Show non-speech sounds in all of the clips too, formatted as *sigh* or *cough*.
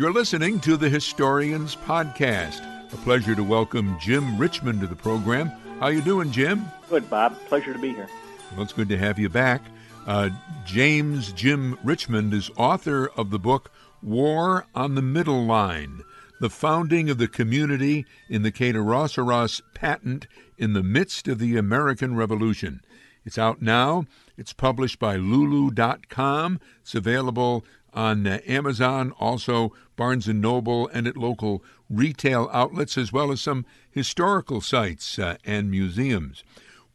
You're listening to the Historians Podcast. A pleasure to welcome Jim Richmond to the program. How are you doing, Jim? Good, Bob. Pleasure to be here. Well, it's good to have you back. Uh, James Jim Richmond is author of the book War on the Middle Line The Founding of the Community in the Kayaderosseras Patent in the Midst of the American Revolution. It's out now. It's published by Lulu.com. It's available on uh, Amazon, also Barnes and Noble, and at local retail outlets, as well as some historical sites uh, and museums.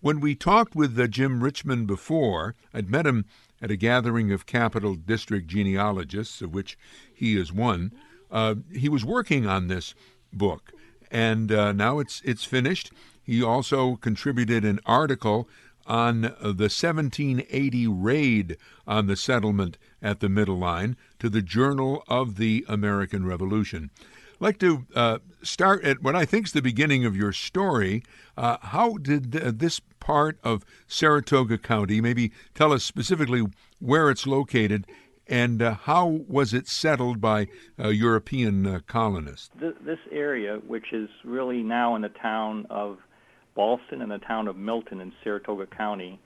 When we talked with uh, Jim Richmond before, I'd met him at a gathering of Capital District genealogists, of which he is one. Uh, he was working on this book, and uh, now it's it's finished. He also contributed an article on the 1780 raid on the settlement at the Middle Line to the Journal of the American Revolution. I'd like to uh, start at what I think is the beginning of your story. Uh, how did uh, this part of Saratoga County, maybe tell us specifically where it's located, and uh, how was it settled by uh, European uh, colonists? This area, which is really now in the town of Ballston and the town of Milton in Saratoga County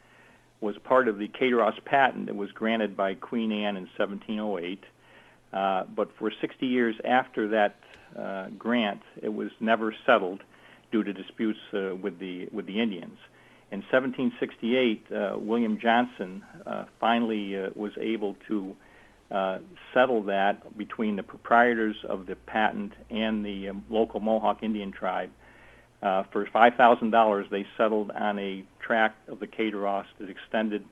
was part of the Kaydeross patent that was granted by Queen Anne in 1708. Uh, but for 60 years after that uh, grant, it was never settled due to disputes uh, with the with the Indians. In 1768, uh, William Johnson uh, finally uh, was able to settle that between the proprietors of the patent and the um, local Mohawk Indian tribe uh, for $5,000, they settled on a tract of the Kaydeross that extended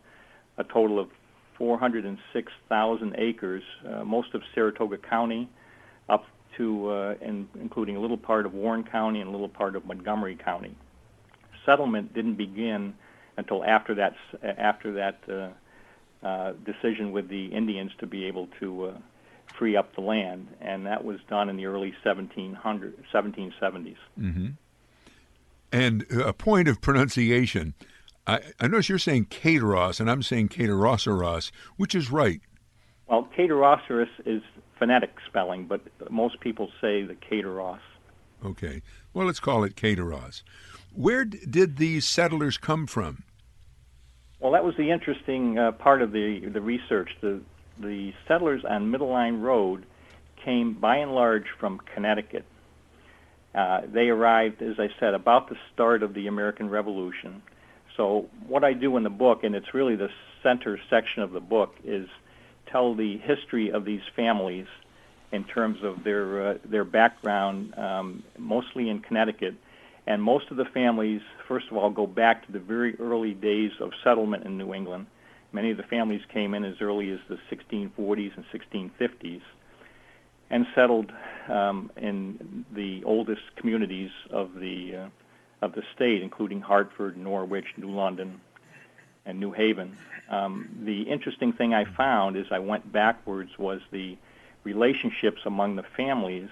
a total of 406,000 acres, uh, most of Saratoga County, up to uh, and including a little part of Warren County and a little part of Montgomery County. Settlement didn't begin until after that after that uh, uh, decision with the Indians to be able to uh, free up the land, and that was done in the early 1700 1770s. Mm-hmm. And a point of pronunciation. I, I notice you're saying Kaydeross, and I'm saying Kayaderosseras. Which is right? Well, Kayaderosseras is phonetic spelling, but most people say the Kaydeross. Okay. Well, let's call it Kaydeross. Where d- did these settlers come from? Well, that was the interesting uh, part of the the research. The the settlers on Middle Line Road came by and large from Connecticut. Uh, they arrived, as I said, about the start of the American Revolution. So what I do in the book, and it's really the center section of the book, is tell the history of these families in terms of their uh, their background, um, mostly in Connecticut. And most of the families, first of all, go back to the very early days of settlement in New England. Many of the families came in as early as the 1640s and 1650s and settled um, in the oldest communities of the uh, of the state, including Hartford, Norwich, New London, and New Haven. Um, the interesting thing I found as I went backwards was the relationships among the families.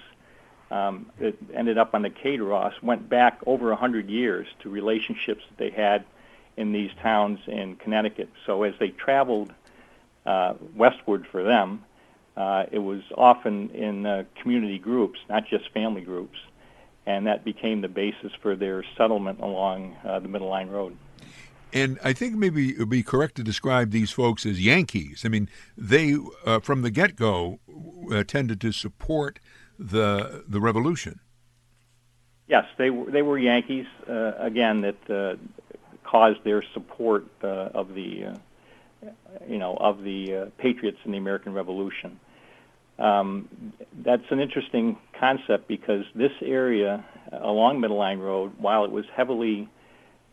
Um, ended up on the Kaydeross, went back over a hundred years to relationships that they had in these towns in Connecticut. So as they traveled uh, westward for them, uh, it was often in uh, community groups, not just family groups, and that became the basis for their settlement along uh, the Middle Line Road. And I think maybe it would be correct to describe these folks as Yankees. I mean, they, uh, from the get go, uh, tended to support the the revolution. Yes, they were they were Yankees uh, again that caused their support of the you know of the patriots in the American Revolution. Um, that's an interesting concept because this area along Middle Line Road, while it was heavily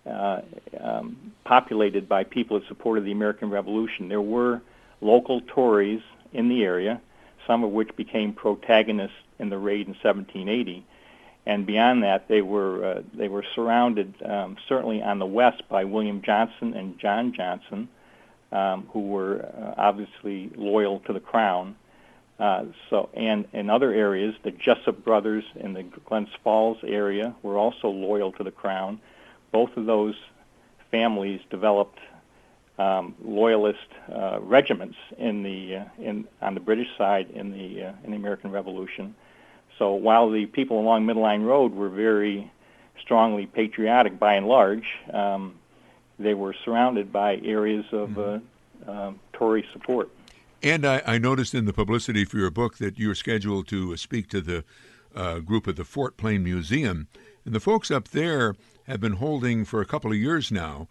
uh, um, populated by people that supported the American Revolution, there were local Tories in the area, some of which became protagonists in the raid in 1780. And beyond that, they were uh, they were surrounded um, certainly on the west by William Johnson and John Johnson, um, who were uh, obviously loyal to the crown. Uh, so, and in other areas, the Jessup brothers in the Glens Falls area were also loyal to the crown. Both of those families developed um, loyalist uh, regiments in the uh, in on the British side in the uh, in the American Revolution. So while the people along Middle Line Road were very strongly patriotic by and large, um, they were surrounded by areas of mm-hmm. uh, uh, Tory support. And I, I, noticed in the publicity for your book that you're scheduled to speak to the uh, group at the Fort Plain Museum. And the folks up there have been holding for a couple of years now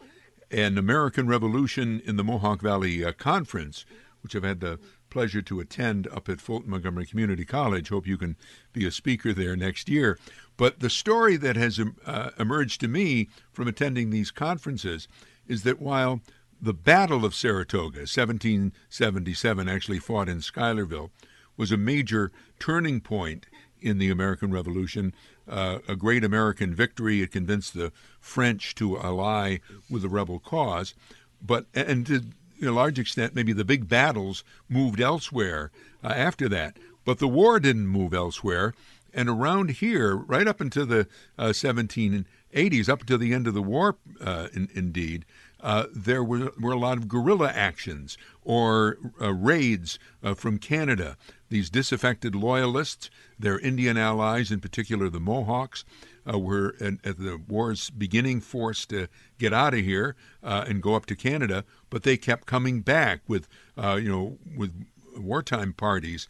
an American Revolution in the Mohawk Valley uh, Conference, which I've had the pleasure to attend up at Fulton Montgomery Community College. Hope you can be a speaker there next year. But the story that has uh, emerged to me from attending these conferences is that while the Battle of Saratoga, 1777, actually fought in Schuylerville, was a major turning point in the American Revolution, uh, a great American victory. It convinced the French to ally with the rebel cause. But, and to a large extent, maybe the big battles moved elsewhere uh, after that. But the war didn't move elsewhere. And around here, right up into the uh, 1780s, up to the end of the war, uh, in, indeed, uh, there were, were a lot of guerrilla actions or uh, raids uh, from Canada. These disaffected loyalists, their Indian allies, in particular the Mohawks, uh, were at, at, the war's beginning forced to get out of here uh, and go up to Canada, but they kept coming back with, uh, you know, with wartime parties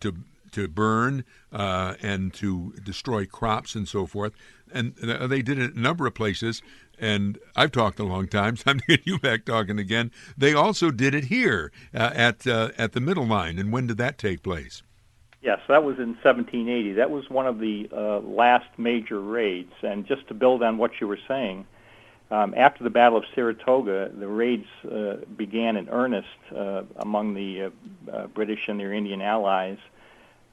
to to burn and to destroy crops and so forth. And they did it a number of places and I've talked a long time. *laughs* Time to get you back talking again. They also did it here uh, at uh, at the middle line. And when did that take place? Yes, that was in 1780. That was one of the uh, last major raids. And just to build on what you were saying, um, after the Battle of Saratoga, the raids uh, began in earnest uh, among the uh, British and their Indian allies.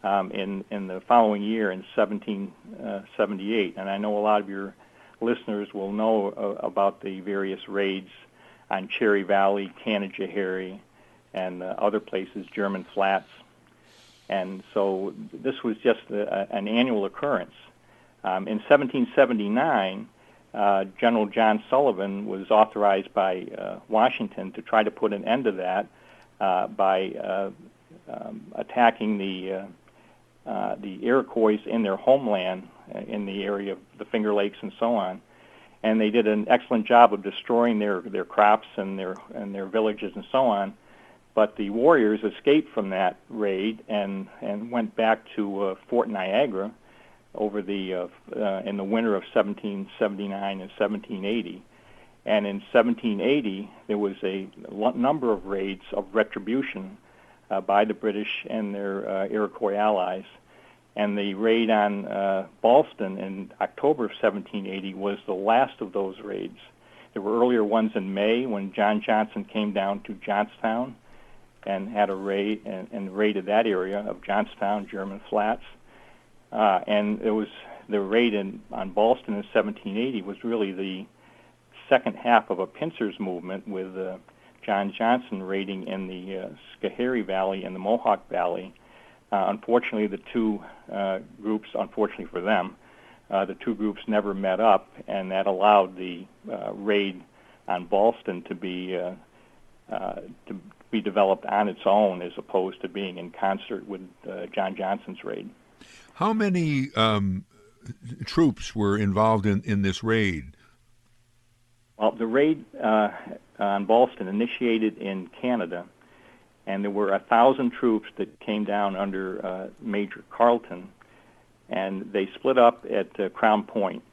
Um, in in the following year in 1778, and I know a lot of your listeners will know uh, about the various raids on Cherry Valley, Canajoharie, and uh, other places, German Flats. And so this was just a, an annual occurrence. Um, in 1779, uh, General John Sullivan was authorized by uh, Washington to try to put an end to that uh, by uh, um, attacking the uh, the Iroquois in their homeland uh, in the area of the Finger Lakes and so on. And they did an excellent job of destroying their, their crops and their and their villages and so on. But the warriors escaped from that raid and and went back to uh, Fort Niagara over the uh, uh, in the winter of 1779 and 1780. And in 1780, there was a number of raids of retribution uh, by the British and their uh, Iroquois allies. And the raid on uh, Ballston in October of 1780 was the last of those raids. There were earlier ones in May when John Johnson came down to Johnstown and had a raid and, and raided that area of Johnstown, German Flats. Uh, and it was the raid in, on Ballston in 1780 was really the second half of a pincers movement with uh, John Johnson raiding in the uh, Schoharie Valley and the Mohawk Valley. Uh, unfortunately, the two uh, groups, unfortunately for them, uh, the two groups never met up, and that allowed the uh, raid on Ballston to be uh, uh, to be developed on its own, as opposed to being in concert with uh, John Johnson's raid. How many um, troops were involved in, in this raid? Well, the raid uh, on Ballston initiated in Canada, and there were a thousand troops that came down under uh, Major Carleton, and they split up at uh, Crown Point.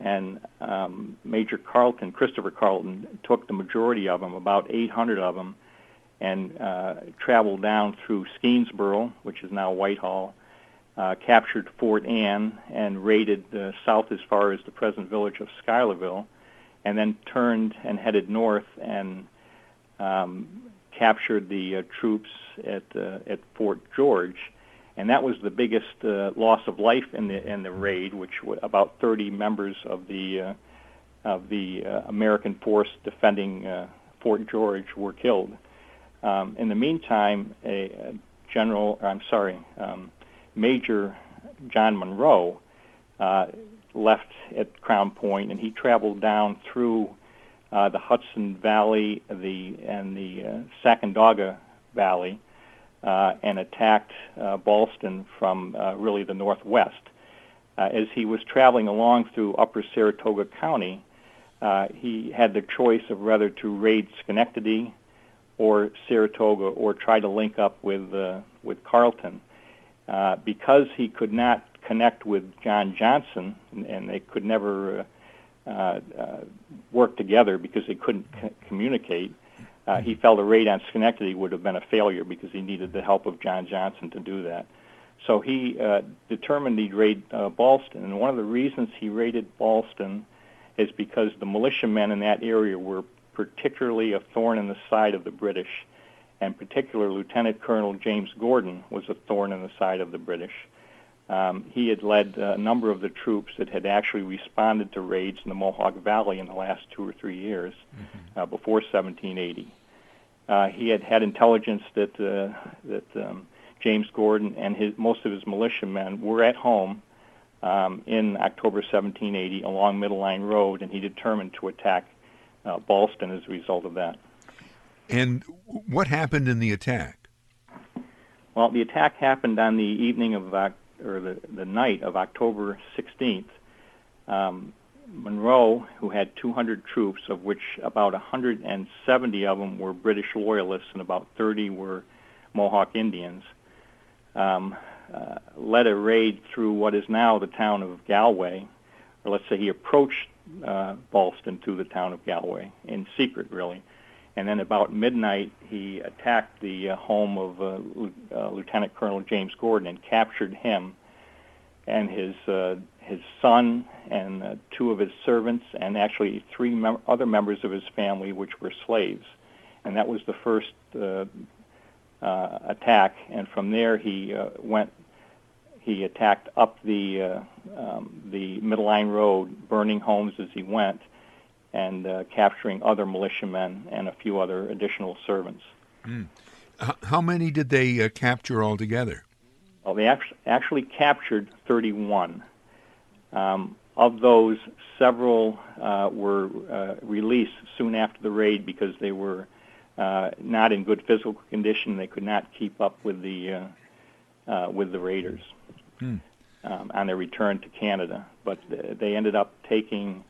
And um, Major Carleton, Christopher Carleton, took the majority of them, about 800 of them, and uh, traveled down through Skenesboro, which is now Whitehall, uh, captured Fort Anne, and raided south as far as the present village of Schuylerville and then turned and headed north and um, captured the uh, troops at uh, at Fort George, and that was the biggest uh, loss of life in the in the raid, which about 30 members of the uh, of the uh, American force defending uh, Fort George were killed. Um, in the meantime, a, a general, I'm sorry, um, Major John Munro uh, left at Crown Point, and he traveled down through uh, the Hudson Valley, the and the uh, Sacandaga Valley, uh, and attacked uh, Ballston from uh, really the northwest. Uh, as he was traveling along through Upper Saratoga County, uh, he had the choice of whether to raid Schenectady or Saratoga or try to link up with uh, with Carleton. Uh, because he could not connect with John Johnson, and, and they could never uh, uh, work together because they couldn't c- communicate. Uh, he felt a raid on Schenectady would have been a failure because he needed the help of John Johnson to do that. So he uh, determined he'd raid uh, Ballston, and one of the reasons he raided Ballston is because the militiamen in that area were particularly a thorn in the side of the British, and particularly Lieutenant Colonel James Gordon was a thorn in the side of the British. Um, he had led a number of the troops that had actually responded to raids in the Mohawk Valley in the last two or three years mm-hmm. uh, before 1780. Uh, he had had intelligence that uh, that um, James Gordon and his, most of his militiamen were at home um, in October 1780 along Middle Line Road, and he determined to attack uh, Ballston as a result of that. And what happened in the attack? Well, the attack happened on the evening of uh, or the, the night of October 16th, um, Munro, who had 200 troops, of which about 170 of them were British loyalists and about 30 were Mohawk Indians, um, uh, led a raid through what is now the town of Galway, or let's say he approached uh, Ballston through the town of Galway in secret, really. And then about midnight, he attacked the uh, home of uh, uh, Lieutenant Colonel James Gordon and captured him and his uh, his son and uh, two of his servants and actually three mem- other members of his family, which were slaves. And that was the first uh, uh, attack. And from there, he uh, went. He attacked up the uh, um, the Middle Line Road, burning homes as he went and uh, capturing other militiamen and a few other additional servants. Mm. How many did they uh, capture altogether? Well, they actually captured 31. Um, of those, several uh, were uh, released soon after the raid because they were uh, not in good physical condition. They could not keep up with the uh, uh, with the raiders hmm. um, on their return to Canada. But they ended up taking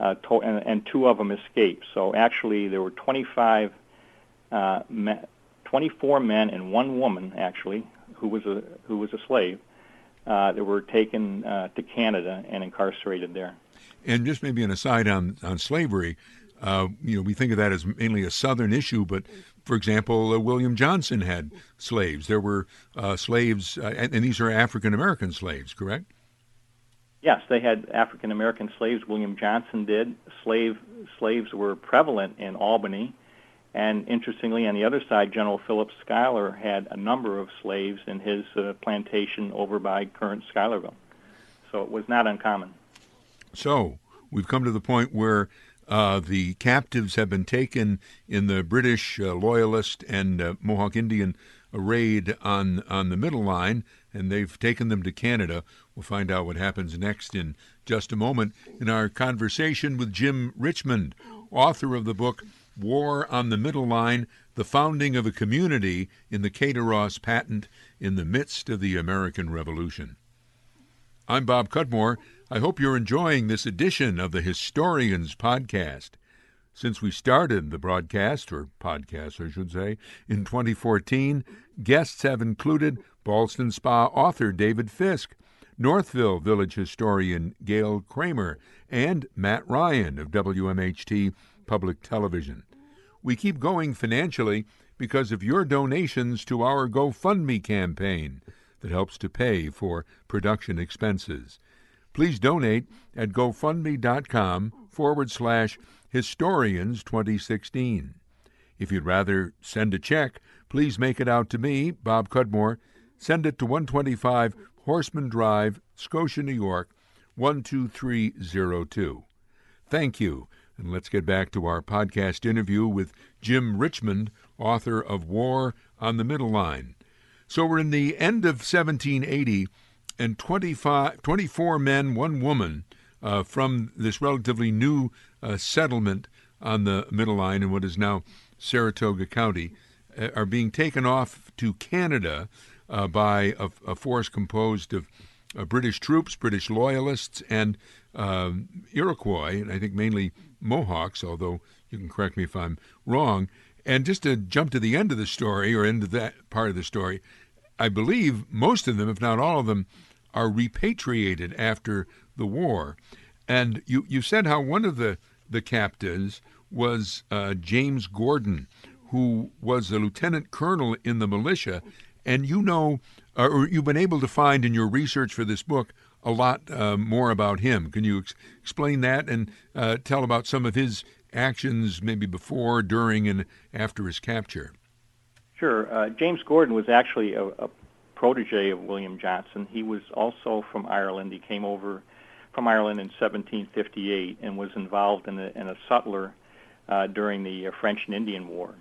uh, to- and, and, two of them escaped. So actually, there were 25, uh, me- 24 men and one woman actually who was a who was a slave uh, that were taken uh, to Canada and incarcerated there. And just maybe an aside on on slavery. Uh, you know, we think of that as mainly a Southern issue, but for example, uh, William Johnson had slaves. There were slaves, and, and, these are African American slaves, correct? Yes, they had African American slaves. William Johnson did. Slave slaves were prevalent in Albany, and interestingly, on the other side, General Philip Schuyler had a number of slaves in his uh, plantation over by current Schuylerville. So it was not uncommon. So we've come to the point where uh, the captives have been taken in the British uh, Loyalist and uh, Mohawk Indian raid on, on the middle line, and they've taken them to Canada. We'll find out what happens next in just a moment in our conversation with Jim Richmond, author of the book War on the Middle Line The Founding of a Community in the Kate-a-Ross Patent in the Midst of the American Revolution. I'm Bob Cudmore. I hope you're enjoying this edition of the Historians Podcast. Since we started the broadcast, or podcast, I should say, in 2014, guests have included Ballston Spa author David Fisk, Northville Village historian Gail Kramer, and Matt Ryan of WMHT Public Television. We keep going financially because of your donations to our GoFundMe campaign that helps to pay for production expenses. Please donate at gofundme.com forward slash historians 2016. If you'd rather send a check, please make it out to me, Bob Cudmore. Send it to 125 Horseman Drive, Scotia, New York, 12302. Thank you, and let's get back to our podcast interview with Jim Richmond, author of War on the Middle Line. So we're in the end of 1780, and 25, 24 men, one woman uh, from this relatively new uh, settlement on the Middle Line in what is now Saratoga County uh, are being taken off to Canada uh, by a, a, force composed of uh, British troops, British loyalists, and um, Iroquois, and I think mainly Mohawks, although you can correct me if I'm wrong. And just to jump to the end of the story, or into that part of the story, I believe most of them, if not all of them, are repatriated after the war. And you, you said how one of the, the captives was uh, James Gordon, who was a lieutenant colonel in the militia. And you know, uh, or you've been able to find in your research for this book a lot uh, more about him. Can you ex- explain that and uh, tell about some of his actions, maybe before, during, and after his capture? Sure. Uh, James Gordon was actually a, a protege of William Johnson. He was also from Ireland. He came over from Ireland in 1758 and was involved in a, in a sutler uh, during the uh, French and Indian War.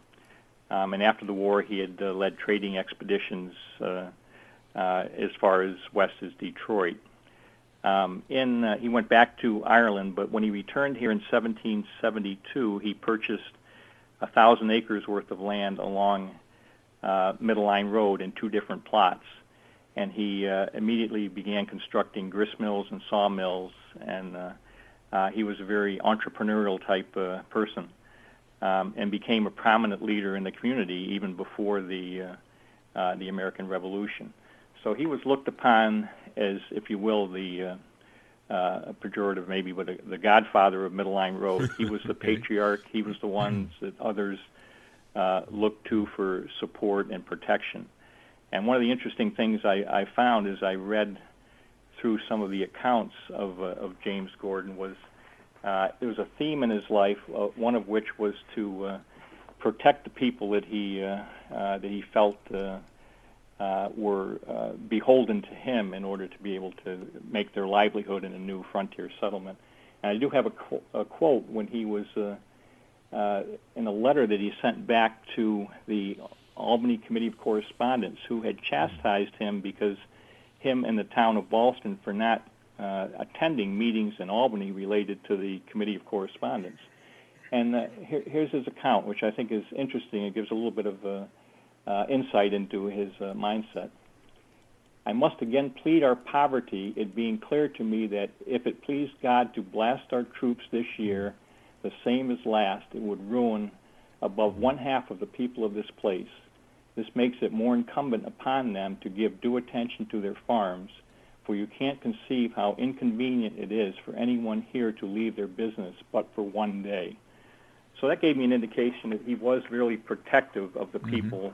Um, and after the war, he had uh, led trading expeditions uh, uh, as far as west as Detroit. Um, in uh, he went back to Ireland, but when he returned here in 1772, he purchased a thousand acres worth of land along uh, Middle Line Road in two different plots, and he uh, immediately began constructing grist mills and sawmills, and uh, uh, he was a very entrepreneurial type uh, person, um, and became a prominent leader in the community even before the uh, uh, the American Revolution. So he was looked upon as, if you will, the uh, uh, pejorative maybe, but a, the godfather of Middle Line Road. *laughs* He was the patriarch. He was the ones that others uh, looked to for support and protection. And one of the interesting things I, I found as I read through some of the accounts of, uh, of James Gordon was uh, there was a theme in his life, uh, one of which was to uh, protect the people that he uh, uh, that he felt uh, were beholden to him in order to be able to make their livelihood in a new frontier settlement. And I do have a, qu- a quote when he was in a letter that he sent back to the Albany Committee of Correspondence, who had chastised him because him and the town of Ballston for not uh, attending meetings in Albany related to the Committee of Correspondence. And uh, here, here's his account, which I think is interesting. It gives a little bit of uh, uh, insight into his uh, mindset. I must again plead our poverty, it being clear to me that if it pleased God to blast our troops this year, the same as last, it would ruin above one half of the people of this place. This makes it more incumbent upon them to give due attention to their farms, for you can't conceive how inconvenient it is for anyone here to leave their business but for one day. So that gave me an indication that he was really protective of the mm-hmm. people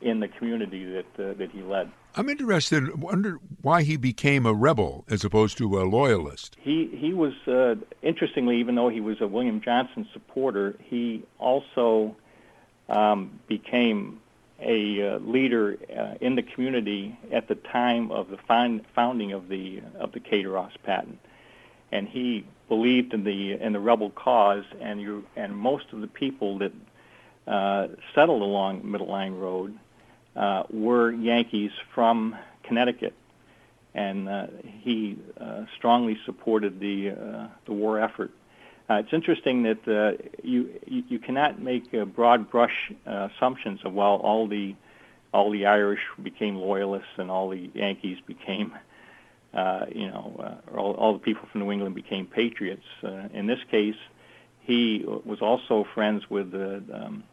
in the community that uh, that he led. I'm interested. in Wonder why he became a rebel as opposed to a loyalist. He he was uh, interestingly, even though he was a William Johnson supporter, he also um, became a uh, leader uh, in the community at the time of the founding of the of the Cato patent, and he believed in the in the rebel cause, and you and most of the people that uh, settled along Middle Line Road uh, were Yankees from Connecticut, and uh, he uh, strongly supported the the war effort. Uh, it's interesting that uh, you, you, you cannot make uh, broad brush uh, assumptions of well all the all the Irish became loyalists and all the Yankees became uh, you know uh, all, all the people from New England became patriots. Uh, in this case, he was also friends with uh, um,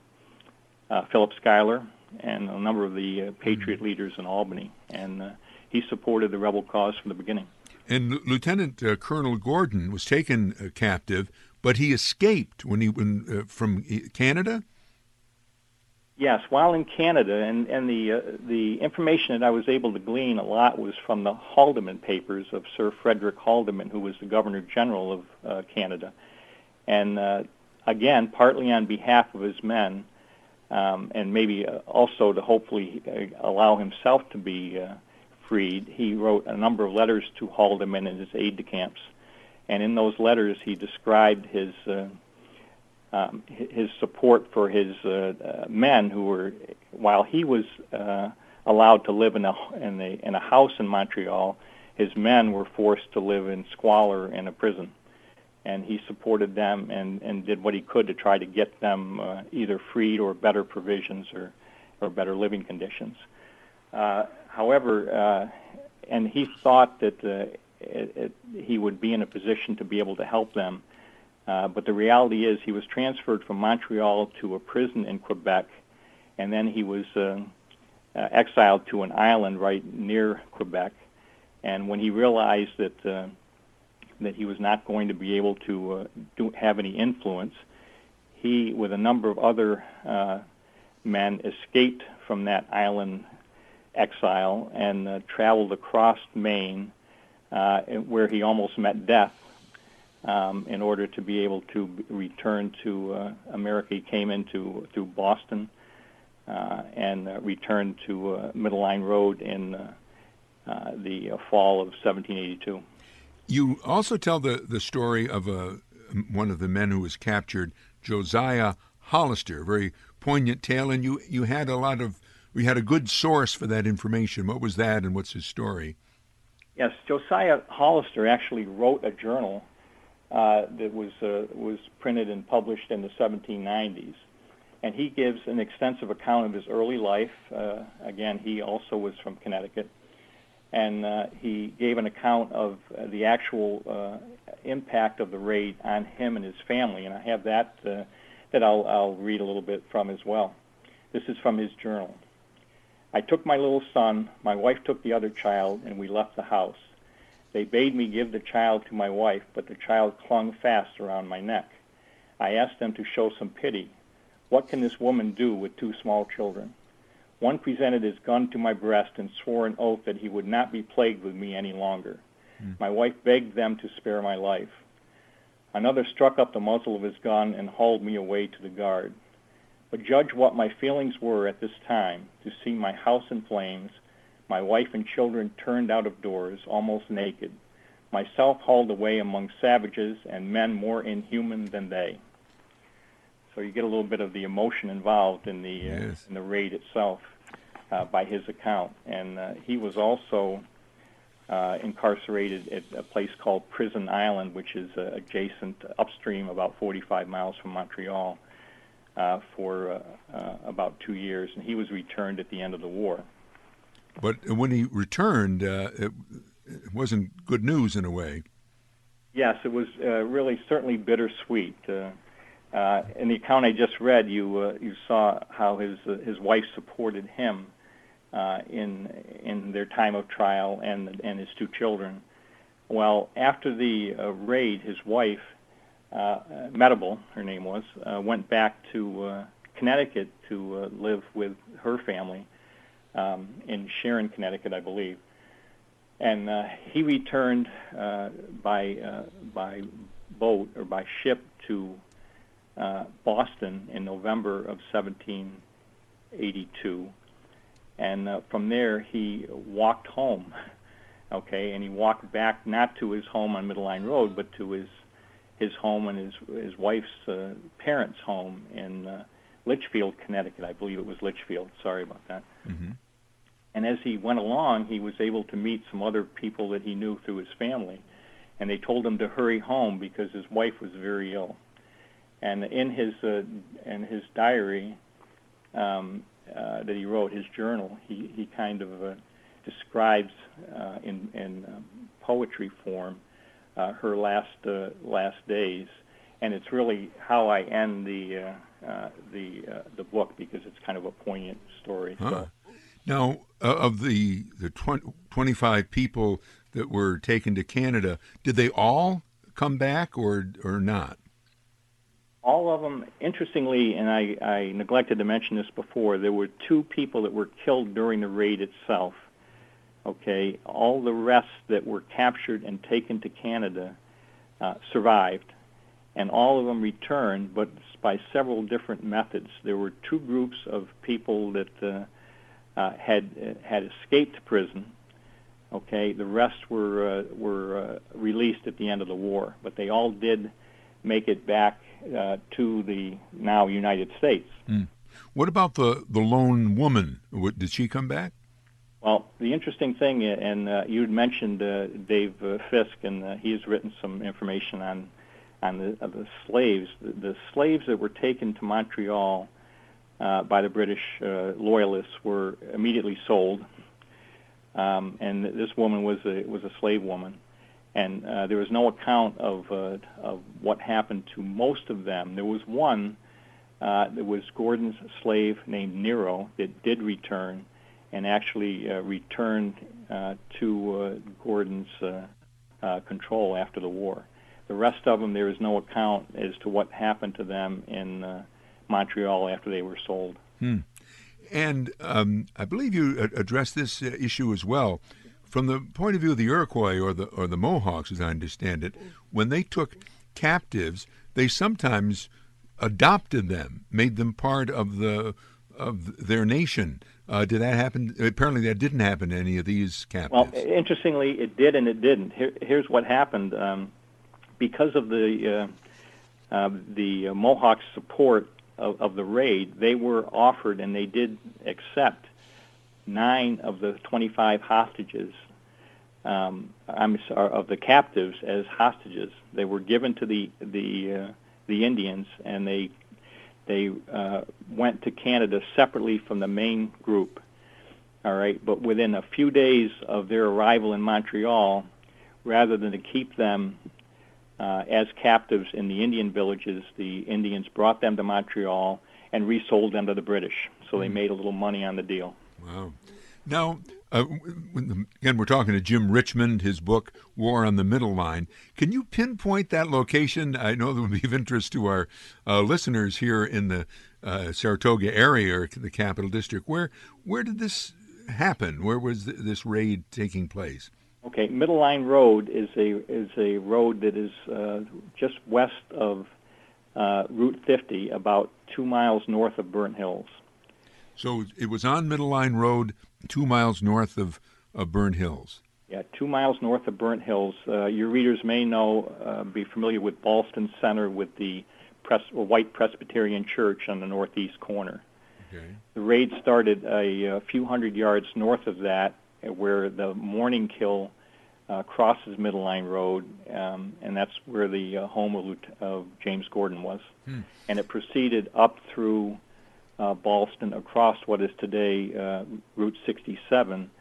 uh, Philip Schuyler, and a number of the uh, Patriot mm-hmm. leaders in Albany, and uh, he supported the rebel cause from the beginning. And Lieutenant uh, Colonel Gordon was taken uh, captive, but he escaped when he when uh, from Canada. Yes, while in Canada, and and the uh, the information that I was able to glean a lot was from the Haldimand papers of Sir Frederick Haldimand, who was the Governor General of Canada, and again, partly on behalf of his men, um, and maybe uh, also to hopefully uh, allow himself to be uh, he wrote a number of letters to Haldimand and his aide-de-camps. And in those letters, he described his uh, um, his support for his uh, uh, men who were, while he was uh, allowed to live in a, in a in a house in Montreal, his men were forced to live in squalor in a prison and he supported them and, and did what he could to try to get them uh, either freed or better provisions or, or better living conditions. Uh, however, uh, and he thought that uh, it, it, he would be in a position to be able to help them. But the reality is he was transferred from Montreal to a prison in Quebec, and then he was exiled to an island right near Quebec. And when he realized that that he was not going to be able to uh, do, have any influence, he, with a number of other uh, men, escaped from that island exile and uh, traveled across Maine, uh, where he almost met death. Um, in order to be able to return to uh, America, he came into through Boston uh, and uh, returned to uh, Middle Line Road in the fall of 1782. You also tell the, the story of a, one of the men who was captured, Josiah Hollister, a very poignant tale, and you, you had a lot of we had a good source for that information. What was that, and what's his story? Yes, Josiah Hollister actually wrote a journal uh, that was uh, was printed and published in the 1790s, and he gives an extensive account of his early life. Uh, again, he also was from Connecticut, and uh, he gave an account of uh, the actual uh, impact of the raid on him and his family, and I have that that I'll, I'll read a little bit from as well. This is from his journal. I took my little son, my wife took the other child, and we left the house. They bade me give the child to my wife, but the child clung fast around my neck. I asked them to show some pity. What can this woman do with two small children? One presented his gun to my breast and swore an oath that he would not be plagued with me any longer. Mm. My wife begged them to spare my life. Another struck up the muzzle of his gun and hauled me away to the guard. But judge what my feelings were at this time to see my house in flames, my wife and children turned out of doors, almost naked, myself hauled away among savages and men more inhuman than they. So you get a little bit of the emotion involved in the uh, in the raid itself uh, by his account, and uh, he was also uh, incarcerated at a place called Prison Island, which is uh, adjacent upstream, about 45 miles from Montreal. uh, for uh, uh, about two years, and he was returned at the end of the war. But when he returned, uh, it, it, wasn't good news in a way. Yes, it was uh, really certainly bittersweet. Uh, in the account I just read, you you saw how his his wife supported him in in their time of trial and and his two children. Well, after the raid, his wife uh, Medable, her name was, uh, went back to uh, Connecticut to uh, live with her family um, in Sharon, Connecticut, I believe. And uh, he returned uh, by uh, by boat or by ship to uh, Boston in November of 1782, and uh, from there he walked home. *laughs* Okay, and he walked back not to his home on Middle Line Road, but to his his home and his his wife's uh, parents' home in uh, Litchfield, Connecticut. I believe it was Litchfield. Sorry about that. Mm-hmm. And as he went along, he was able to meet some other people that he knew through his family, and they told him to hurry home because his wife was very ill. And in his uh, in his diary um, uh, that he wrote, his journal, he he kind of uh, describes uh, in in um, poetry form uh, her last uh, last days, and it's really how I end the uh, uh, the uh, the book because it's kind of a poignant story. Huh. So. Now, uh, of the the 20, 25 people that were taken to Canada, did they all come back or or not? All of them, interestingly, and I, I neglected to mention this before, there were two people that were killed during the raid itself. Okay, all the rest that were captured and taken to Canada uh, survived, and all of them returned, but by several different methods. There were two groups of people that uh, uh, had uh, had escaped prison. Okay, the rest were uh, were uh, released at the end of the war, but they all did make it back to the now United States. Mm. What about the the lone woman? Did she come back? Well, the interesting thing, and uh, you mentioned uh, Dave uh, Fisk, and uh, he's written some information on on the, the slaves. The, the, slaves that were taken to Montreal uh, by the British uh, loyalists were immediately sold, um, and this woman was a was a slave woman, and uh, there was no account of uh, of what happened to most of them. There was one. Uh, there was Gordon's slave named Nero that did return, and actually uh, returned to Gordon's control after the war. The rest of them, there is no account as to what happened to them in uh, Montreal after they were sold. Hmm. And um, I believe you addressed this uh, issue as well. From the point of view of the Iroquois or the or the Mohawks, as I understand it, when they took captives, they sometimes adopted them, made them part of the of their nation. Uh, did that happen? Apparently, that didn't happen to any of these captives. Well, interestingly, it did and it didn't. Here, here's what happened. Um, because of the uh, uh, the Mohawk support of, of the raid, they were offered and they did accept nine of the 25 hostages. Um, I'm sorry, of the captives as hostages. They were given to the the uh, the Indians, and they they uh, went to Canada separately from the main group. All right, but within a few days of their arrival in Montreal, rather than to keep them uh, as captives in the Indian villages. The Indians brought them to Montreal and resold them to the British. So they hmm. made a little money on the deal. Wow. Now, uh, again, we're talking to Jim Richmond, his book, War on the Middle Line. Can you pinpoint that location? I know that would be of interest to our uh, listeners here in the uh, Saratoga area, or the Capital District. Where, where did this happen? Where was th- this raid taking place? Okay, Middle Line Road is a is a road that is uh, just west of uh, Route 50, about two miles north of Burnt Hills. So it was on Middle Line Road, two miles north of, of Burnt Hills. Yeah, two miles north of Burnt Hills. Uh, your readers may know, uh, be familiar with Ballston Center with the Pres- White Presbyterian Church on the northeast corner. Okay. The raid started a, a few hundred yards north of that where the Mourning Kill uh, crosses Middle Line Road, um, and that's where the uh, home of, of James Gordon was. Hmm. And it proceeded up through uh, Ballston, across what is today uh, Route 67,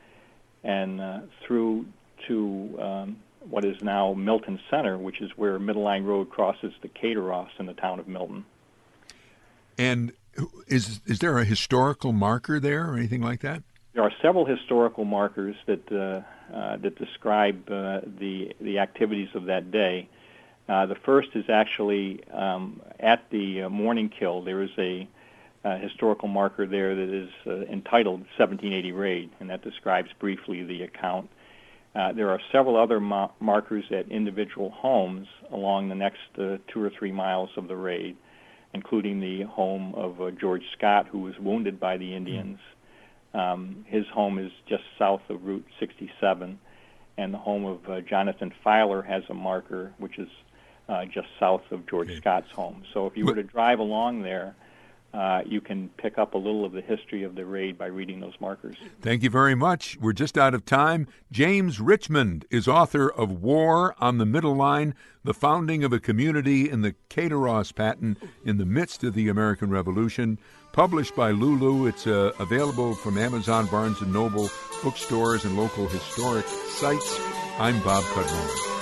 and uh, through to um, what is now Milton Center, which is where Middle Line Road crosses the Kaydeross in the town of Milton. And is is there a historical marker there or anything like that? There are several historical markers that uh, uh, that describe uh, the the activities of that day. Uh, the first is actually um, at the uh, Mourning Kill. There is a uh, historical marker there that is entitled 1780 Raid, and that describes briefly the account. there are several other ma- markers at individual homes along the next two or three miles of the raid, including the home of George Scott, who was wounded by the Indians. Um, his home is just south of Route 67, and the home of uh, Jonathan Filer has a marker which is uh, just south of George okay. Scott's home. So if you were to drive along there, uh, you can pick up a little of the history of the raid by reading those markers. Thank you very much. We're just out of time. James Richmond is author of War on the Middle Line, the founding of a community in the Kaydeross Patent in the midst of the American Revolution. Published by Lulu, it's uh, available from Amazon, Barnes & Noble, bookstores, and local historic sites. I'm Bob Cudmore.